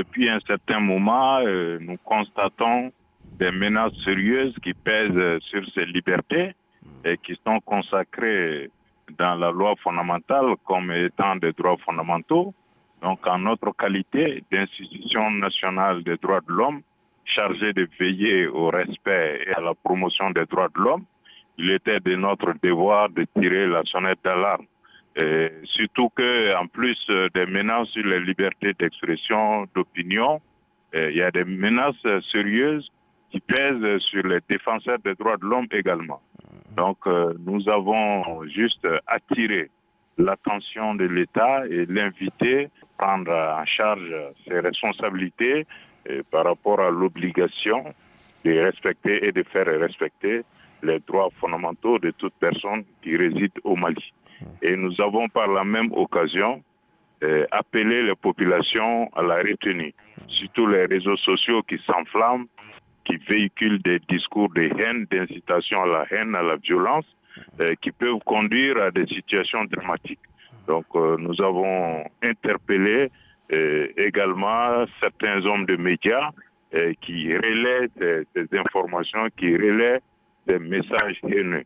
depuis un certain moment, nous constatons des menaces sérieuses qui pèsent sur ces libertés et qui sont consacrées dans la loi fondamentale comme étant des droits fondamentaux. Donc, en notre qualité d'institution nationale des droits de l'homme, chargée de veiller au respect et à la promotion des droits de l'homme, il était de notre devoir de tirer la sonnette d'alarme. Surtout que, en plus des menaces sur les libertés d'expression, d'opinion, il y a des menaces sérieuses qui pèsent sur les défenseurs des droits de l'homme également. Donc, euh, nous avons juste attiré l'attention de l'État et l'inviter à prendre en charge ses responsabilités euh, par rapport à l'obligation de respecter et de faire respecter les droits fondamentaux de toute personne qui réside au Mali. Et nous avons par la même occasion euh, appelé les populations à la retenue, surtout les réseaux sociaux qui s'enflamment qui véhiculent des discours de haine, d'incitation à la haine, à la violence, euh, qui peuvent conduire à des situations dramatiques. Donc euh, nous avons interpellé également certains hommes de médias qui relaient ces, informations, qui relaient des messages haineux.